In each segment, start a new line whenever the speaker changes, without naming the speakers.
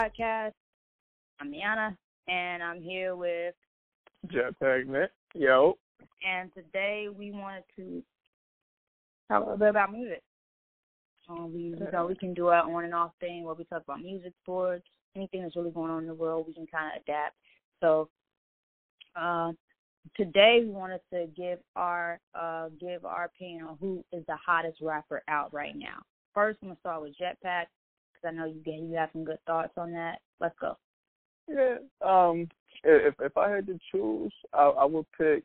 podcast. I'm Yana, and I'm here with
Jetpack Nick. Yo.
And today we wanted to talk a little bit about music. Um, we, you know, we can do our on and off thing where we talk about music, sports, anything that's really going on in the world. We can kind of adapt. So, uh, today we wanted to give our uh, give our opinion on who is the hottest rapper out right now. First, I'm gonna start with Jetpack because I know you get you have some good thoughts on that. Let's go.
Yeah. Um. If if I had to choose, I, I would pick.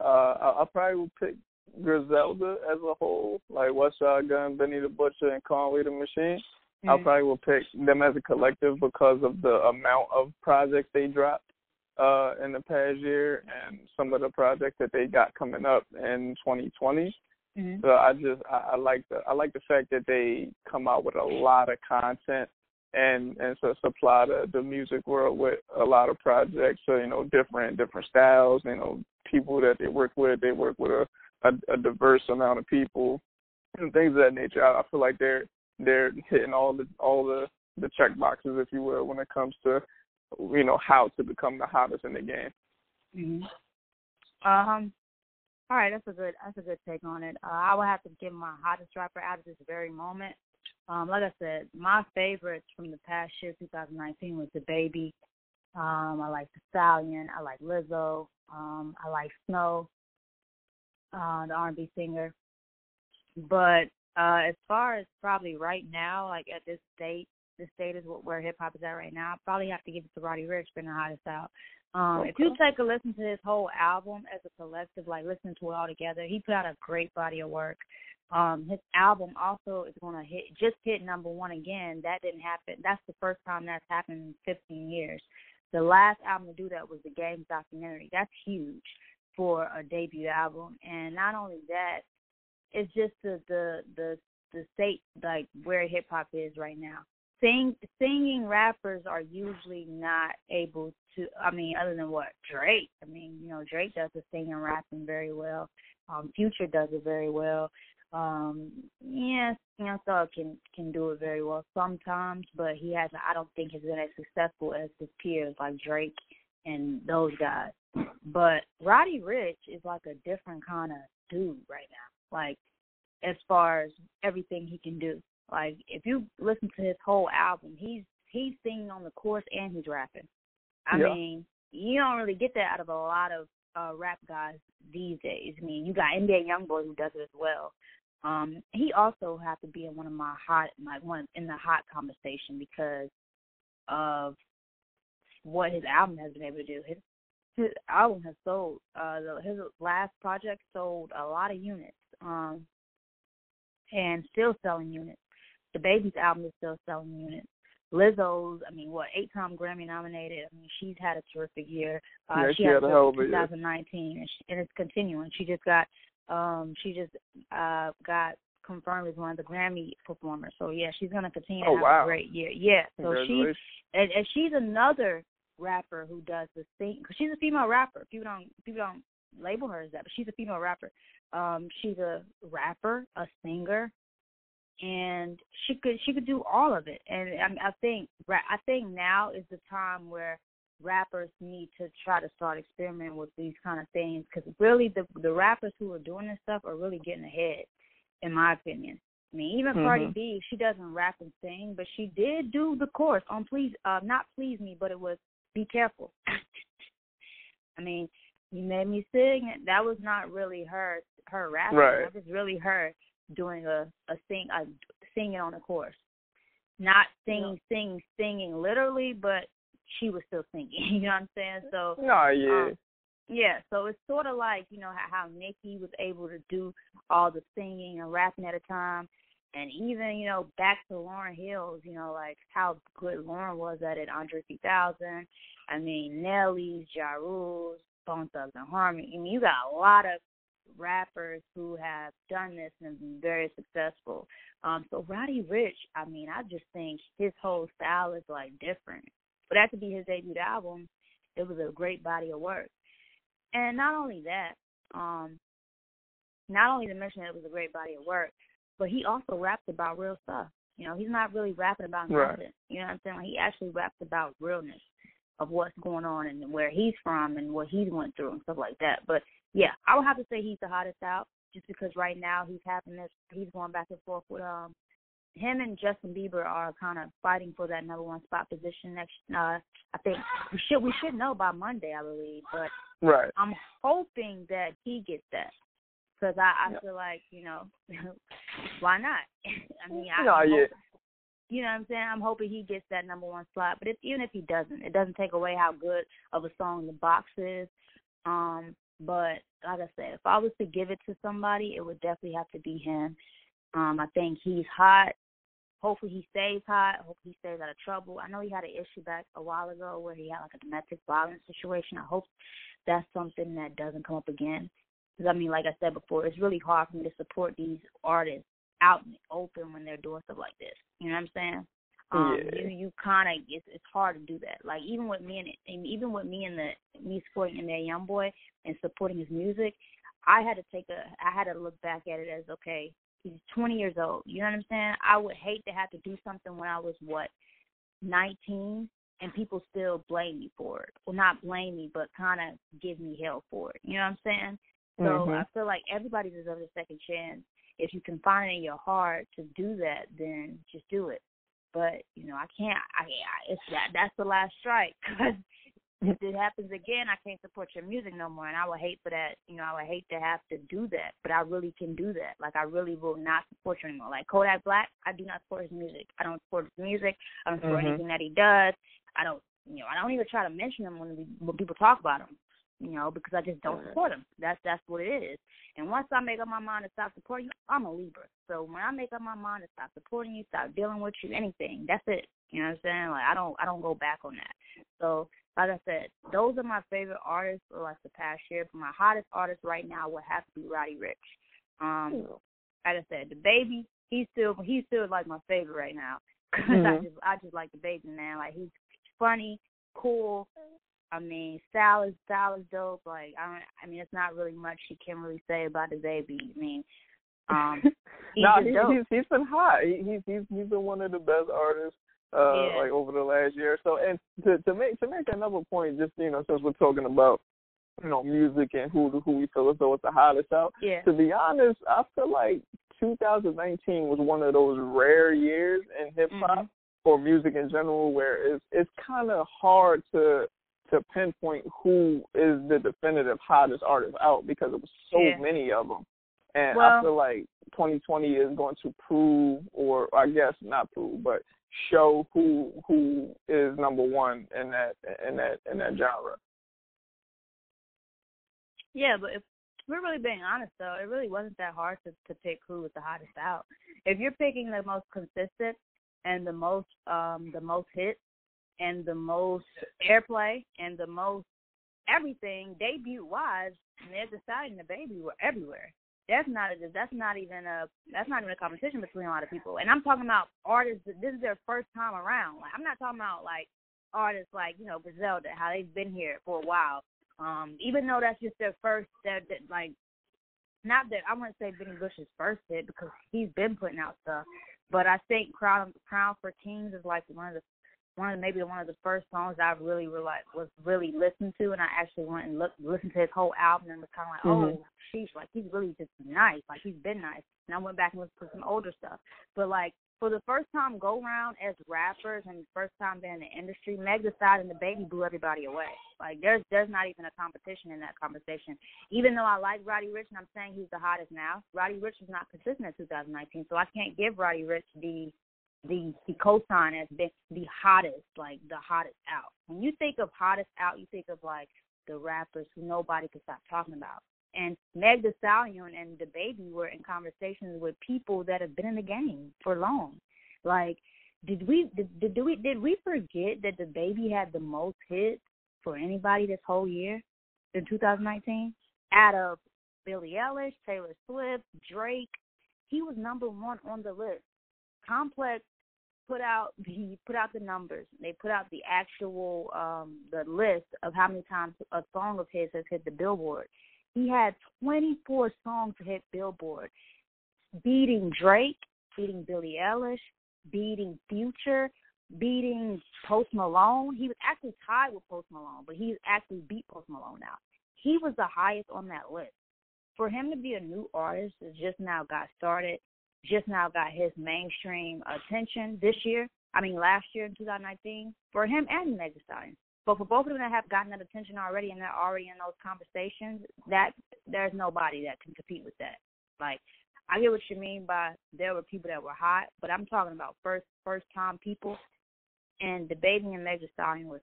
Uh, I, I probably would pick Griselda as a whole, like Westside Gun, Benny the Butcher, and Conway the Machine. Mm-hmm. I probably would pick them as a collective because of the amount of projects they dropped uh, in the past year and some of the projects that they got coming up in 2020. Mm-hmm. So I just I, I like the I like the fact that they come out with a lot of content and and so supply the the music world with a lot of projects. So you know different different styles. You know people that they work with. They work with a a, a diverse amount of people and things of that nature. I, I feel like they're they're hitting all the all the the check boxes, if you will, when it comes to you know how to become the hottest in the game.
Mm-hmm. Um. All right, that's a good that's a good take on it. Uh, I would have to give my hottest rapper out of this very moment. Um, like I said, my favorites from the past year, 2019, was DaBaby. Um, I like the Stallion. I like Lizzo. Um, I like Snoh, uh, the R&B singer. But uh, as far as probably right now, like at this state, this state is what, where hip hop is at right now. I probably have to give it to Roddy Ricch, been the hottest out. Um, okay. If you take a listen to his whole album as a collective, like listening to it all together, he put out a great body of work. Um, his album also is going to hit, just hit number one again. That didn't happen. That's the first time that's happened in 15 years. The last album to do that was the Games documentary. That's huge for a debut album. And not only that, it's just the the the the state like where hip hop is right now. Sing singing rappers are usually not able to. I mean, other than what Drake. I mean, you know, Drake does the singing rapping very well. Um, Future does it very well. Um, yes, Young Thug can can do it very well sometimes, but he has. I don't think he's been as successful as his peers like Drake and those guys. But Roddy Ricch is like a different kind of dude right now. Like as far as everything he can do. Like if you listen to his whole album, he's he's singing on the chorus and he's rapping. I yeah. mean, you don't really get that out of a lot of uh rap guys these days. I mean, you got NBA YoungBoy who does it as well. Um, he also had to be in one of my hot, my one in the hot conversation because of what his album has been able to do. His his album has sold. Uh, the, his last project sold a lot of units. Um, and still selling units. DaBaby's album is still selling units. Lizzo's, I mean, what eight-time Grammy nominated. I mean, she's had a terrific year.
Uh, yeah,
she,
she had,
had
a hell of a
2019, and, she, and it's continuing. She just got, um, she just uh got confirmed as one of the Grammy performers. So yeah, she's gonna continue
oh,
to have
wow.
a great year. Yeah, so she and, and she's another rapper who does the thing because she's a female rapper. People don't people don't label her as that, but she's a female rapper. Um, she's a rapper, a singer, and she could she could do all of it. And I, I think I think now is the time where rappers need to try to start experimenting with these kind of things because really the the rappers who are doing this stuff are really getting ahead, in my opinion. I mean, even mm-hmm. Cardi B, she doesn't rap and sing, but she did do the course on "Please," uh, not "Please Me," but it was "Be Careful." I mean, you made me sing. That was not really her her rapping.
Right.
That was really her doing a a sing a singing on a course, not singing, yeah. singing, singing literally, but she was still singing. You know what I'm saying? So
no, yeah.
Um, yeah, so it's sort of like you know how, how Nicki was able to do all the singing and rapping at a time, and even you know back to Lauryn Hill's, you know like how good Lauryn was at it, Andre 3000. I mean Nelly's, Ja Rule's, Bone Thugs-n-Harmony. I mean you got a lot of rappers who have done this and been very successful. Um, so Roddy Ricch, I mean, I just think his whole style is like different. But that to be his debut album, it was a great body of work. And not only that, um, not only to mention that it was a great body of work, but he also rapped about real stuff. You know, he's not really rapping about
Right.
nothing. You know what I'm saying? Like he actually raps about realness of what's going on and where he's from and what he's went through and stuff like that. But yeah, I would have to say he's the hottest out just because right now he's having this he's going back and forth with um him and Justin Bieber are kind of fighting for that number one spot position next uh I think we should we should know by Monday I believe, but
Right.
I'm hoping that he gets that because I, I
Yeah.
feel like you know why not? I mean, I,
No,
I'm
yeah.
you know what I'm saying. I'm hoping he gets that number one slot. But if even if he doesn't, it doesn't take away how good of a song the box is. Um, but like I said, if I was to give it to somebody, it would definitely have to be him. Um, I think he's hot. Hopefully he stays hot. Hopefully he stays out of trouble. I know he had an issue back a while ago where he had like a domestic violence situation. I hope that's something that doesn't come up again. Because I mean, like I said before, it's really hard for me to support these artists out in the open when they're doing stuff like this. You know what I'm saying? Um,
Yeah.
You you kind of it's it's hard to do that. Like even with me and, and even with me and the me supporting and that young boy and supporting his music, I had to take a I had to look back at it as okay, he's 20 years old. You know what I'm saying? I would hate to have to do something when I was what 19 and people still blame me for it. Well, not blame me, but kind of give me hell for it. You know what I'm saying? So
Mhm.
I feel like everybody deserves a second chance. If you can find it in your heart to do that, then just do it. But you know, I can't. I, I it's that that's the last strike because if it happens again, I can't support your music no more, and I would hate for that. You know, I would hate to have to do that, but I really can do that. Like I really will not support you anymore. Like Kodak Black, I do not support his music. I don't support his music. I don't support
Mhm.
anything that he does. I don't. You know, I don't even try to mention him when we, when people talk about him. You know, because I just don't support him. That's that's what it is. And once I make up my mind to stop supporting you, I'm a Libra. So when I make up my mind to stop supporting you, stop dealing with you, anything, that's it. You know what I'm saying? Like I don't I don't go back on that. So like I said, those are my favorite artists for like the past year. But my hottest artist right now would have to be Roddy Ricch. Um, like I said, DaBaby, he's still he's still like my favorite right now. 'Cause I
Mhm.
just I just like DaBaby man. Like he's funny, cool. I mean, style is style is dope. Like I don't, I mean, it's not really much you can really say about DaBaby. I mean, um, he's
no,
dope.
he's he's been hot. He, he's he's he's been one of the best artists uh
Yeah.
like over the last year or so. And to to make to make another point, just you know, since we're talking about you know music and who who we feel as though it's the hottest out.
yeah,
To be honest, I feel like 2019 was one of those rare years in hip hop
Mhm.
or music in general where it's it's kind of hard to to pinpoint who is the definitive hottest artist out because there was so
Yeah.
many of them. And
Well-
I feel like 2020 is going to prove, or I guess not prove, but show who who is number one in that in that in that genre.
Yeah, but if we're really being honest though, it really wasn't that hard to to pick who was the hottest out. If you're picking the most consistent and the most um the most hits and the most airplay and the most everything debut wise, and they're deciding DaBaby were everywhere. That's not a, that's not even a that's not even a competition between a lot of people. And I'm talking about artists. This is their first time around. Like I'm not talking about like artists like you know Griselda, how they've been here for a while. Um, even though that's just their first, that, that like, not that I wouldn't say Benny Bush's first hit because he's been putting out stuff, but I think Crown Crown for Kings is like one of the one of maybe one of the first songs I really were like was really listened to, and I actually went and looked listened to his whole album and was kind of like,
Mhm.
oh, sheesh, like he's really just nice, like he's been nice. And I went back and listened to some older stuff, but like for the first time go round as rappers and first time being in the industry, Meg Thee and DaBaby blew everybody away. Like there's there's not even a competition in that conversation. Even though I like Roddy Ricch and I'm saying he's the hottest now, Roddy Ricch is not consistent in 2019, so I can't give Roddy Ricch the the the cosign has been the hottest, like the hottest out. When you think of hottest out, you think of like the rappers who nobody can stop talking about. And Meg Thee Stallion and DaBaby were in conversations with people that have been in the game for long. Like, did we did, did we did we forget that DaBaby had the most hits for anybody this whole year in 2019? Out of Billie Eilish, Taylor Swift, Drake, he was number one on the list. Complex put out the put out the numbers. They put out the actual um the list of how many times a song of his has hit the Billboard. He had 24 songs hit Billboard, beating Drake, beating Billie Eilish, beating Future, beating Post Malone. He was actually tied with Post Malone, but he's actually beat Post Malone now. He was the highest on that list. For him to be a new artist that just now got started, just now got his mainstream attention this year, I mean last year in 2019, for him and Meg Stallion. But for both of them that have gotten that attention already and they're already in those conversations, that there's nobody that can compete with that. Like I get what you mean by there were people that were hot, but I'm talking about first first time people. And DaBaby and Meg Stallion was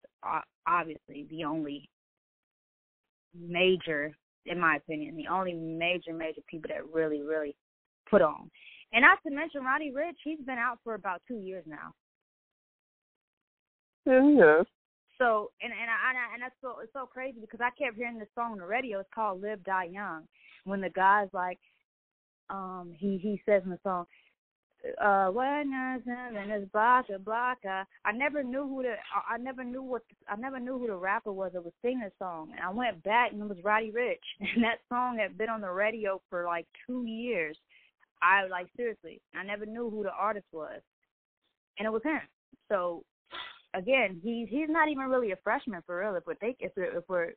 obviously the only major, in my opinion, the only major major people that really really put on. And not to mention Roddy Ricch, he's been out for about two years now.
Yeah.
So and and I, and I, and that's so it's so crazy because I kept hearing this song on the radio. It's called "Live Die Young." When the guy's like, um, he he says in the song, uh, when and this blocka blocka. I never knew who the I never knew what I never knew who the rapper was that was singing the song. And I went back and it was Roddy Rich, and that song had been on the radio for like two years. I like seriously, I never knew who the artist was, and it was him. So again, he's he's not even really a freshman for real. If we're think if we're if we're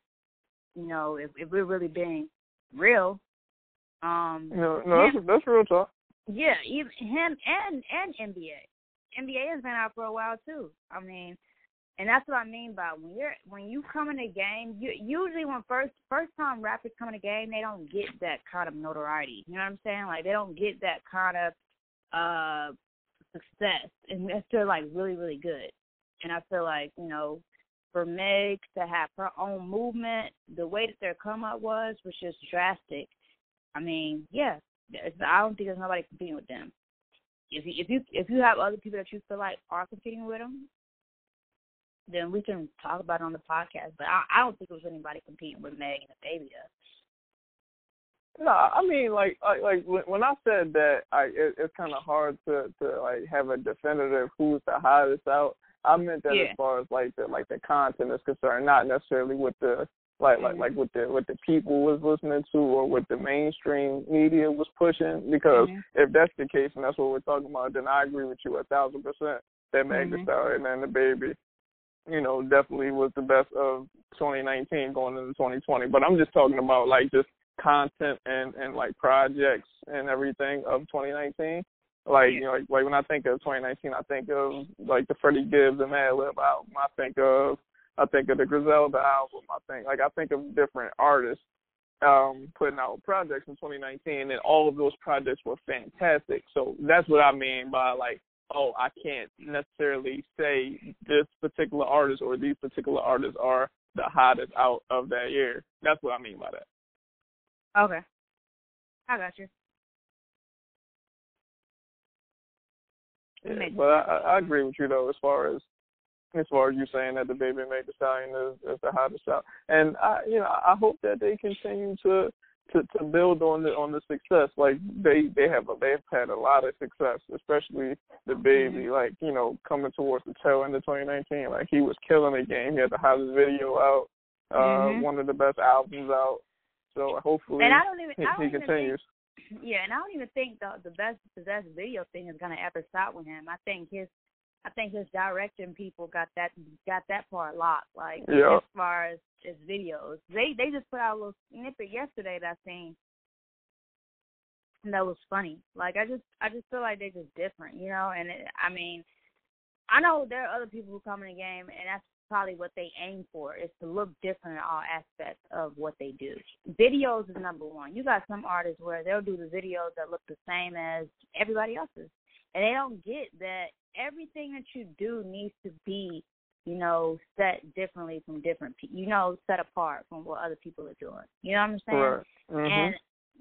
you know if if we're really being real, um,
no, no, that's, that's real talk.
Yeah, even him and and NBA. NBA has been out for a while too. I mean, and that's what I mean by when you're when you come in a game. You usually when first first time rappers come in a game, they don't get that kind of notoriety. You know what I'm saying? Like they don't get that kind of uh success unless they're like really really good. And I feel like, you know, for Meg to have her own movement, the way that their come up was was just drastic. I mean, yeah, I don't think there's nobody competing with them. If you if you if you have other people that you feel like are competing with them, then we can talk about it on the podcast. But I, I don't think it was anybody competing with Meg and DaBaby.
No, I mean like like, like when I said that, I it, it's kind of hard to to like have a definitive who's the hottest out. I meant that
yeah.
as far as like the like the content is concerned, not necessarily with the like like like what the what the people was listening to or what the mainstream media was pushing. Because
mm-hmm.
if that's the case and that's what we're talking about, then I agree with you a thousand percent. That Meg
mm-hmm.
Thee Stallion and DaBaby, you know, definitely was the best of 2019 going into 2020. But I'm just talking about like just content and and like projects and everything of 2019. Like you know, like, like when I think of 2019, I think of like the Freddie Gibbs and Madlib album. I think of I think of the Griselda album. I think like I think of different artists um putting out projects in 2019, and all of those projects were fantastic. So that's what I mean by like, oh, I can't necessarily say this particular artist or these particular artists are the hottest out of that year. That's what I mean by that.
Okay, I got you.
Yeah, but I, I agree with you though, as far as as far as you saying that DaBaby Meg Thee Stallion is, is the hottest out, and I, you know, I hope that they continue to to to build on the on the success. Like they they have a, they've had a lot of success, especially the
Mm-hmm.
Like you know, coming towards the tail end of 2019, like he was killing the game. He had the hottest video out, uh,
mm-hmm.
one of the best albums out. So hopefully,
and I don't even,
he,
I don't
he continues.
Think, yeah, and I don't even think the the best the best video thing is gonna ever stop with him. I think his I think his directing people got that got that part locked. Like
yeah.
as far as his videos, they they just put out a little snippet yesterday that I seen. And that was funny. Like I just I just feel like they're just different, you know. And it, I mean, I know there are other people who come in the game, and that's probably what they aim for is to look different in all aspects of what they do. Videos is number one. You got some artists where they'll do the videos that look the same as everybody else's, and they don't get that everything that you do needs to be, you know, set differently from different people. You know, set apart from what other people are doing. You know what I'm saying?
Right. Mm-hmm.
And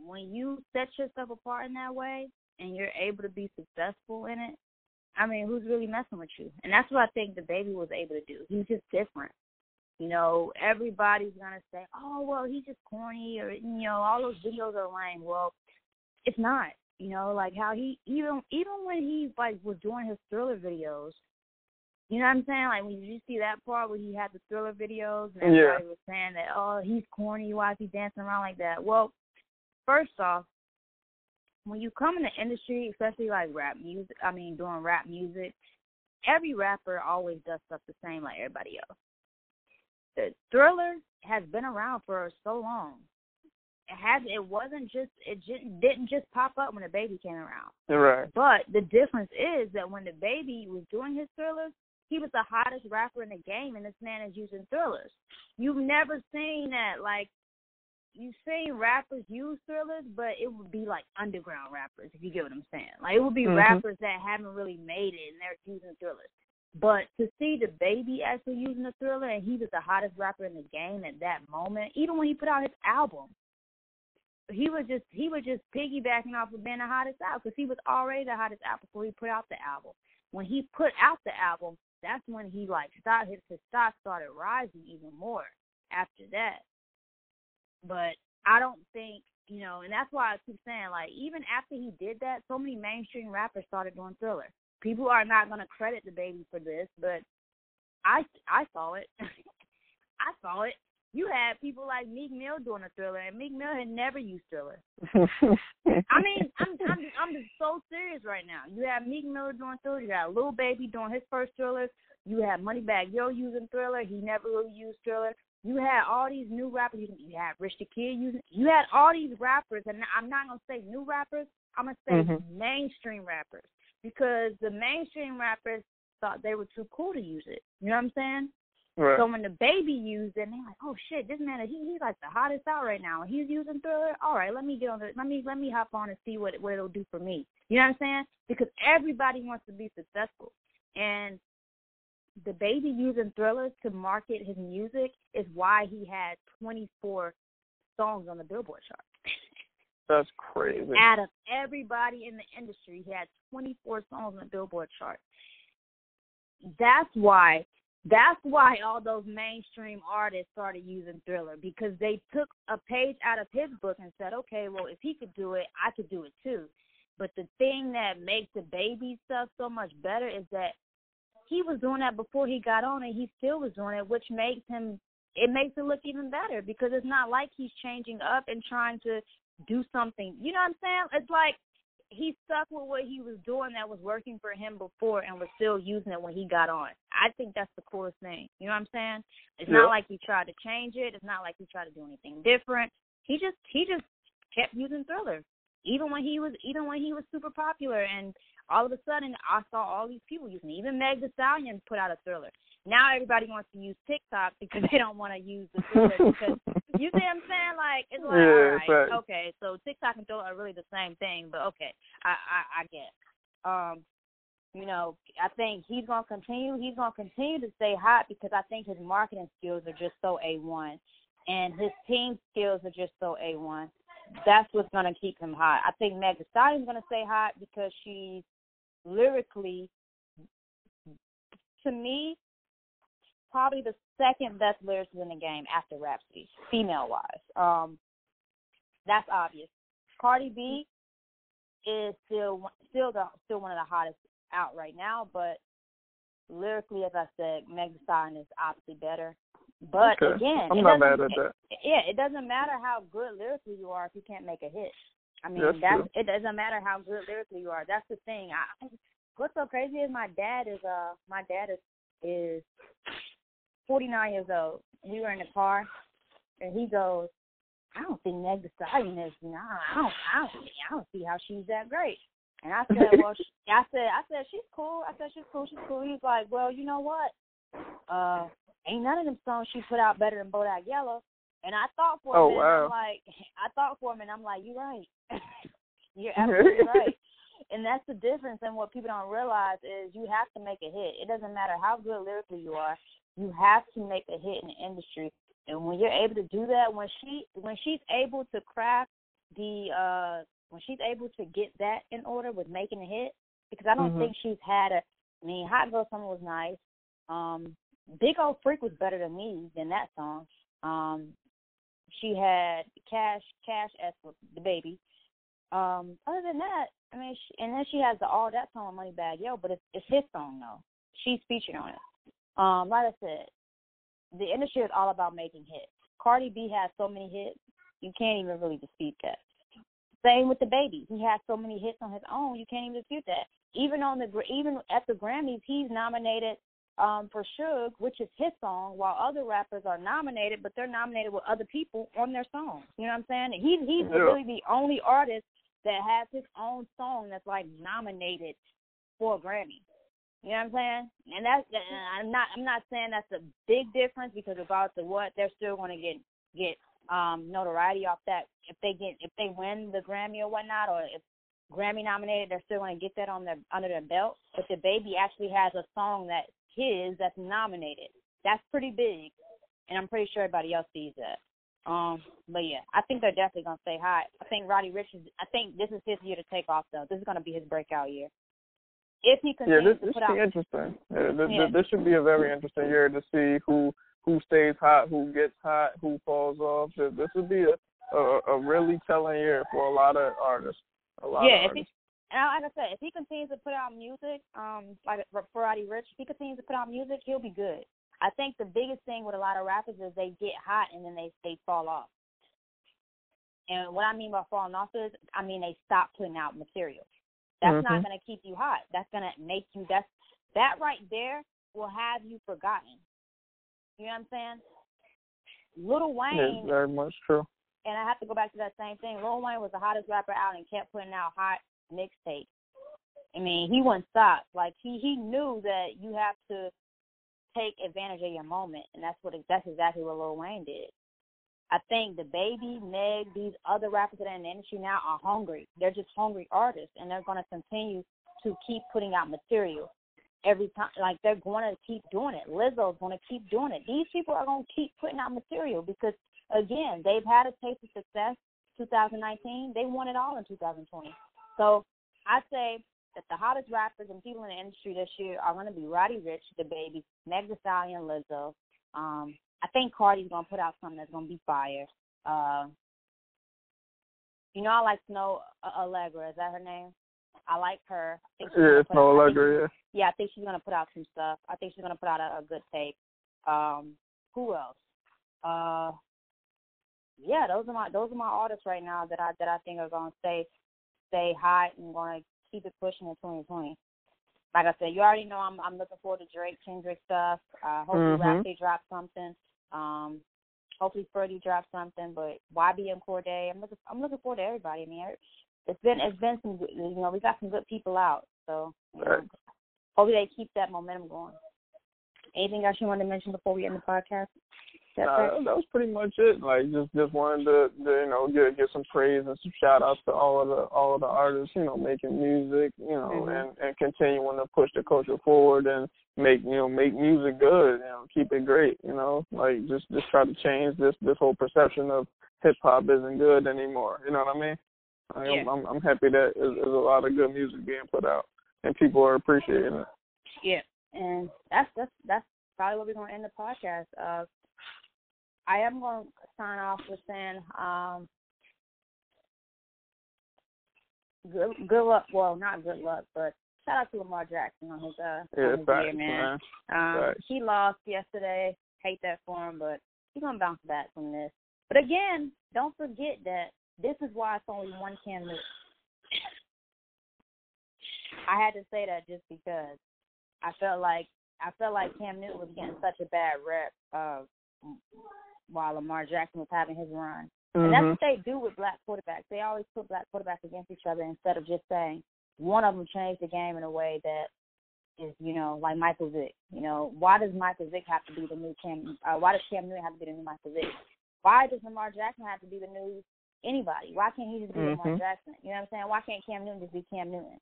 when you set yourself apart in that way, and you're able to be successful in it, I mean, who's really messing with you? And that's what I think DaBaby was able to do. He's just different. You know, everybody's gonna say, "Oh, well, he's just corny," or you know, all those videos are lame. Well, it's not. You know, like how he even even when he like was doing his Triller videos. You know what I'm saying? Like when you see that part where he had the Triller videos and everybody
yeah.
was saying that, "Oh, he's corny. Why is he dancing around like that?" Well, first off, when you come in the industry, especially like rap music, I mean doing rap music, every rapper always does stuff the same like everybody else. The Triller has been around for so long. It has. It wasn't just. It just, didn't just pop up when DaBaby came around.
Right.
But the difference is that when DaBaby was doing his Trillers, he was the hottest rapper in the game, and this man is using Trillers. You've never seen that. Like you've seen rappers use Trillers, but it would be like underground rappers, if you get what I'm saying. Like it would be
mm-hmm.
rappers that haven't really made it and they're using Trillers. But to see the baby actually using a Triller and he was the hottest rapper in the game at that moment, even when he put out his album, he was just he was just piggybacking off of being the hottest out because he was already the hottest out before he put out the album. When he put out the album, that's when he like started his, his stock started rising even more after that. But I don't think you know, and that's why I keep saying like even after he did that, so many mainstream rappers started doing Triller. People are not going to credit DaBaby for this, but I I saw it. I saw it. You had people like Meek Mill doing a Triller, and Meek Mill had never used Triller. I mean, I'm I'm I'm just so serious right now. You have Meek Mill doing Triller. You got Lil Baby doing his first Triller. You have Moneybagg Yo using Triller. He never really used Triller. You had all these new rappers. You had Rich the Kid using. You had all these rappers, and I'm not gonna say new rappers. I'm gonna say mm-hmm. mainstream rappers because the mainstream rappers thought they were too cool to use it. You know what I'm saying?
Right.
So when DaBaby used it, they're like, "Oh shit, this man, he he's like the hottest out right now. He's using Triller. All right, let me get on the, let me let me hop on and see what what it'll do for me. You know what I'm saying? Because everybody wants to be successful, and DaBaby using Triller to market his music is why he had 24 songs on the Billboard chart.
That's crazy.
Out of everybody in the industry, he had 24 songs on the Billboard chart. That's why that's why all those mainstream artists started using Triller because they took a page out of his book and said, okay, well, if he could do it, I could do it too. But the thing that makes DaBaby stuff so much better is that he was doing that before he got on and he still was doing it, which makes him it makes it look even better because it's not like he's changing up and trying to do something. You know what I'm saying? It's like he stuck with what he was doing that was working for him before and was still using it when he got on. I think that's the coolest thing. You know what I'm saying? It's yeah. not like he tried to change it. It's not like he tried to do anything different. He just he just kept using Triller. Even when he was even when he was super popular and all of a sudden I saw all these people using it. Even Meg Thee Stallion put out a Triller. Now everybody wants to use TikTok because they don't want to use the Triller because you see what I'm saying? Like it's like
yeah,
all right, okay, so TikTok and Triller are really the same thing, but okay, I I, I get. Um, you know, I think he's gonna continue. He's gonna continue to stay hot because I think his marketing skills are just so a one, and his team skills are just so a one. That's what's gonna keep him hot. I think Meg Thee Stallion's gonna stay hot because she's lyrically, to me, probably the second best lyricist in the game after Rapsody, female wise. Um, that's obvious. Cardi B is still still the still one of the hottest out right now, but lyrically, as I said, Meg Thee Stallion is obviously better. But
okay.
again,
I'm not
mad
at that.
Yeah, it doesn't matter how good lyrically you are if you can't make a hit. I mean,
that's,
that's it doesn't matter how good lyrically you are. That's the thing. I what's so crazy is my dad is uh my dad is is forty nine years old. We were in the car and he goes, I don't think Meg Thee Stallion is nah, I don't I don't I don't see how she's that great. And I said, Well she, I said I said, She's cool. I said, She's cool, she's cool. He's like, Well, you know what? Uh ain't none of them songs she put out better than Bodak Yellow. And I thought for
oh,
a minute,
wow.
I'm like I thought for a minute, I'm like, You're right. You're absolutely right and that's the difference and what people don't realize is you have to make a hit it doesn't matter how good lyrically you are you have to make a hit in the industry and when you're able to do that when she when she's able to craft the uh when she's able to get that in order with making a hit because i don't
mm-hmm.
think she's had a i mean hot girl summer was nice um big old freak was better than me than that song um she had cash cash as DaBaby um, other than that, I mean, she, and then she has the all that song Moneybagg Yo, but it's it's his song though. She's featured on it. Um, like I said, the industry is all about making hits. Cardi B has so many hits, you can't even really dispute that. Same with DaBaby. He has so many hits on his own, you can't even dispute that. Even on the even at the Grammys, he's nominated um, for Suge, which is his song, while other rappers are nominated, but they're nominated with other people on their songs. You know what I'm saying? He he's
Yeah.
really the only artist that has his own song that's like nominated for a Grammy. You know what I'm saying? And that's and I'm not I'm not saying that's a big difference because regardless of what, they're still going to get get um notoriety off that. If they get if they win the Grammy or whatnot, or if Grammy nominated, they're still going to get that on their under their belt. But DaBaby actually has a song that's his that's nominated. That's pretty big, and I'm pretty sure everybody else sees that. Um, but yeah, I think they're definitely gonna stay hot. I think Roddy Ricch is. I think this is his year to take off though. This is gonna be his breakout year. If he
Yeah,
continues
this
to
this
put
should
out,
be interesting. Yeah, this,
Yeah.
this should be a very interesting year to see who who stays hot, who gets hot, who falls off. This this would be a, a a really telling year for a lot of artists. A lot
yeah,
of
if he,
artists.
And like I said, if he continues to put out music, um, like Roddy Ricch, if he continues to put out music, he'll be good. I think the biggest thing with a lot of rappers is they get hot and then they they fall off. And what I mean by falling off is, I mean they stop putting out material. That's not
Mhm.
going to keep you hot. That's going to make you. That's that right there will have you forgotten. You know what I'm saying? Lil Wayne
Yeah, very much true.
and I have to go back to that same thing. Lil Wayne was the hottest rapper out and kept putting out hot mixtapes. I mean, he wouldn't stop. Like he he knew that you have to take advantage of your moment, and that's what that's exactly what Lil Wayne did. I think DaBaby, Meg, these other rappers that are in the industry now are hungry. They're just hungry artists, and they're going to continue to keep putting out material every time. Like they're going to keep doing it. Lizzo's going to keep doing it. These people are going to keep putting out material because again, they've had a taste of success 2019. They won it all in 2020. So I say that the hottest rappers and people in the industry this year are going to be Roddy Ricch, The Baby, Meg Thee Stallion, Lizzo. Um, I think Cardi's going to put out something that's going to be fire. Uh, you know, I like Snoh Aalegra. Is that her name? I like her. I
Yeah, it's
put out- I think-
Aalegra. Yeah.
yeah, I think she's gonna put out some stuff. I think she's gonna put out a, a good tape. Um, who else? Uh, yeah, those are my those are my artists right now that I that I think are gonna stay stay hot and gonna keep it pushing in 2020. Like I said, you already know I'm I'm looking forward to Drake Kendrick stuff. Uh, hopefully
Mhm.
Rapsody drops something. Um, hopefully Freddie drops something. But YB and Cordae, I'm looking I'm looking forward to everybody. I mean, it's been it's been some good, you know we got some good people out. So you know,
Right.
hopefully they keep that momentum going. Anything else you want to mention before we end the podcast? It?
that, was pretty much it. Like just just wanted to, to you know get get some praise and some shout outs to all of the all of the artists you know making music you know
Mhm.
and and continuing to push the culture forward and make you know make music good you know keep it great you know like just just try to change this this whole perception of hip hop isn't good anymore you know what I mean? Like, I'm, I'm I'm happy that there's, there's a lot of good music being put out and people are appreciating it.
Yeah, and that's that's that's probably where we're gonna end the podcast. Uh, I am gonna sign off with saying, um, good good luck. Well, not good luck, but shout out to Lamar Jackson on his uh
Yeah,
on his year, man.
man.
Um, he lost yesterday. Hate that for him, but he's gonna bounce back from this. But again, don't forget that this is why it's only one Cam Newton. I had to say that just because I felt like I felt like Cam Newton was getting such a bad rep uh, while Lamar Jackson was having his run. And that's
Mhm.
what they do with black quarterbacks. They always put black quarterbacks against each other instead of just saying one of them changed the game in a way that is, you know, like Michael Vick. You know, why does Michael Vick have to be the new Cam? Uh, why does Cam Newton have to be the new Michael Vick? Why does Lamar Jackson have to be the new anybody? Why can't he just be Lamar
Mhm.
Jackson? You know what I'm saying? Why can't Cam Newton just be Cam Newton?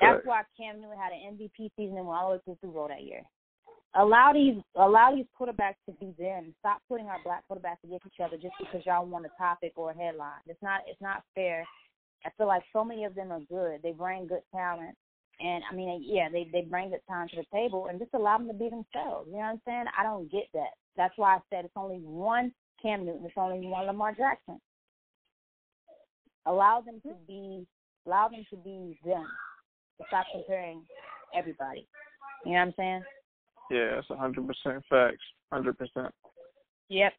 That's why Cam Newton had an MVP season and went all the way the Super Bowl that year. Allow these allow these quarterbacks to be them. Stop putting our black quarterbacks against each other just because y'all want a topic or a headline. It's not it's not fair. I feel like so many of them are good. They bring good talent. And I mean, yeah, they they bring good talent to the table, and just allow them to be themselves. You know what I'm saying? I don't get that. That's why I said it's only one Cam Newton. It's only one Lamar Jackson. Allow them to be, allow them to be them. Stop comparing everybody. You know what I'm saying?
Yeah, it's hundred percent facts. Hundred percent.
Yep.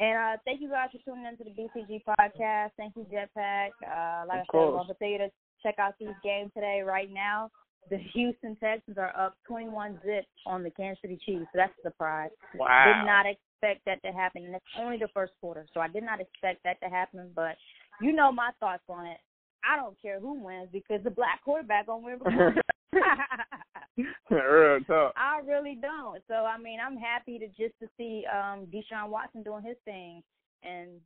And uh, thank you guys for tuning in to the BCG podcast. Thank you, Jetpack. Uh, like
of
I
course.
said, tell you to check out these games today. Right now, the Houston Texans are up 21 zip on the Kansas City Chiefs. So that's a surprise.
Wow.
Did not expect that to happen, and it's only the first quarter, so I did not expect that to happen. But you know my thoughts on it. I don't care who wins because the black quarterback gonna win. I really don't. So I mean, I'm happy to just to see um Deshaun Watson doing his thing, and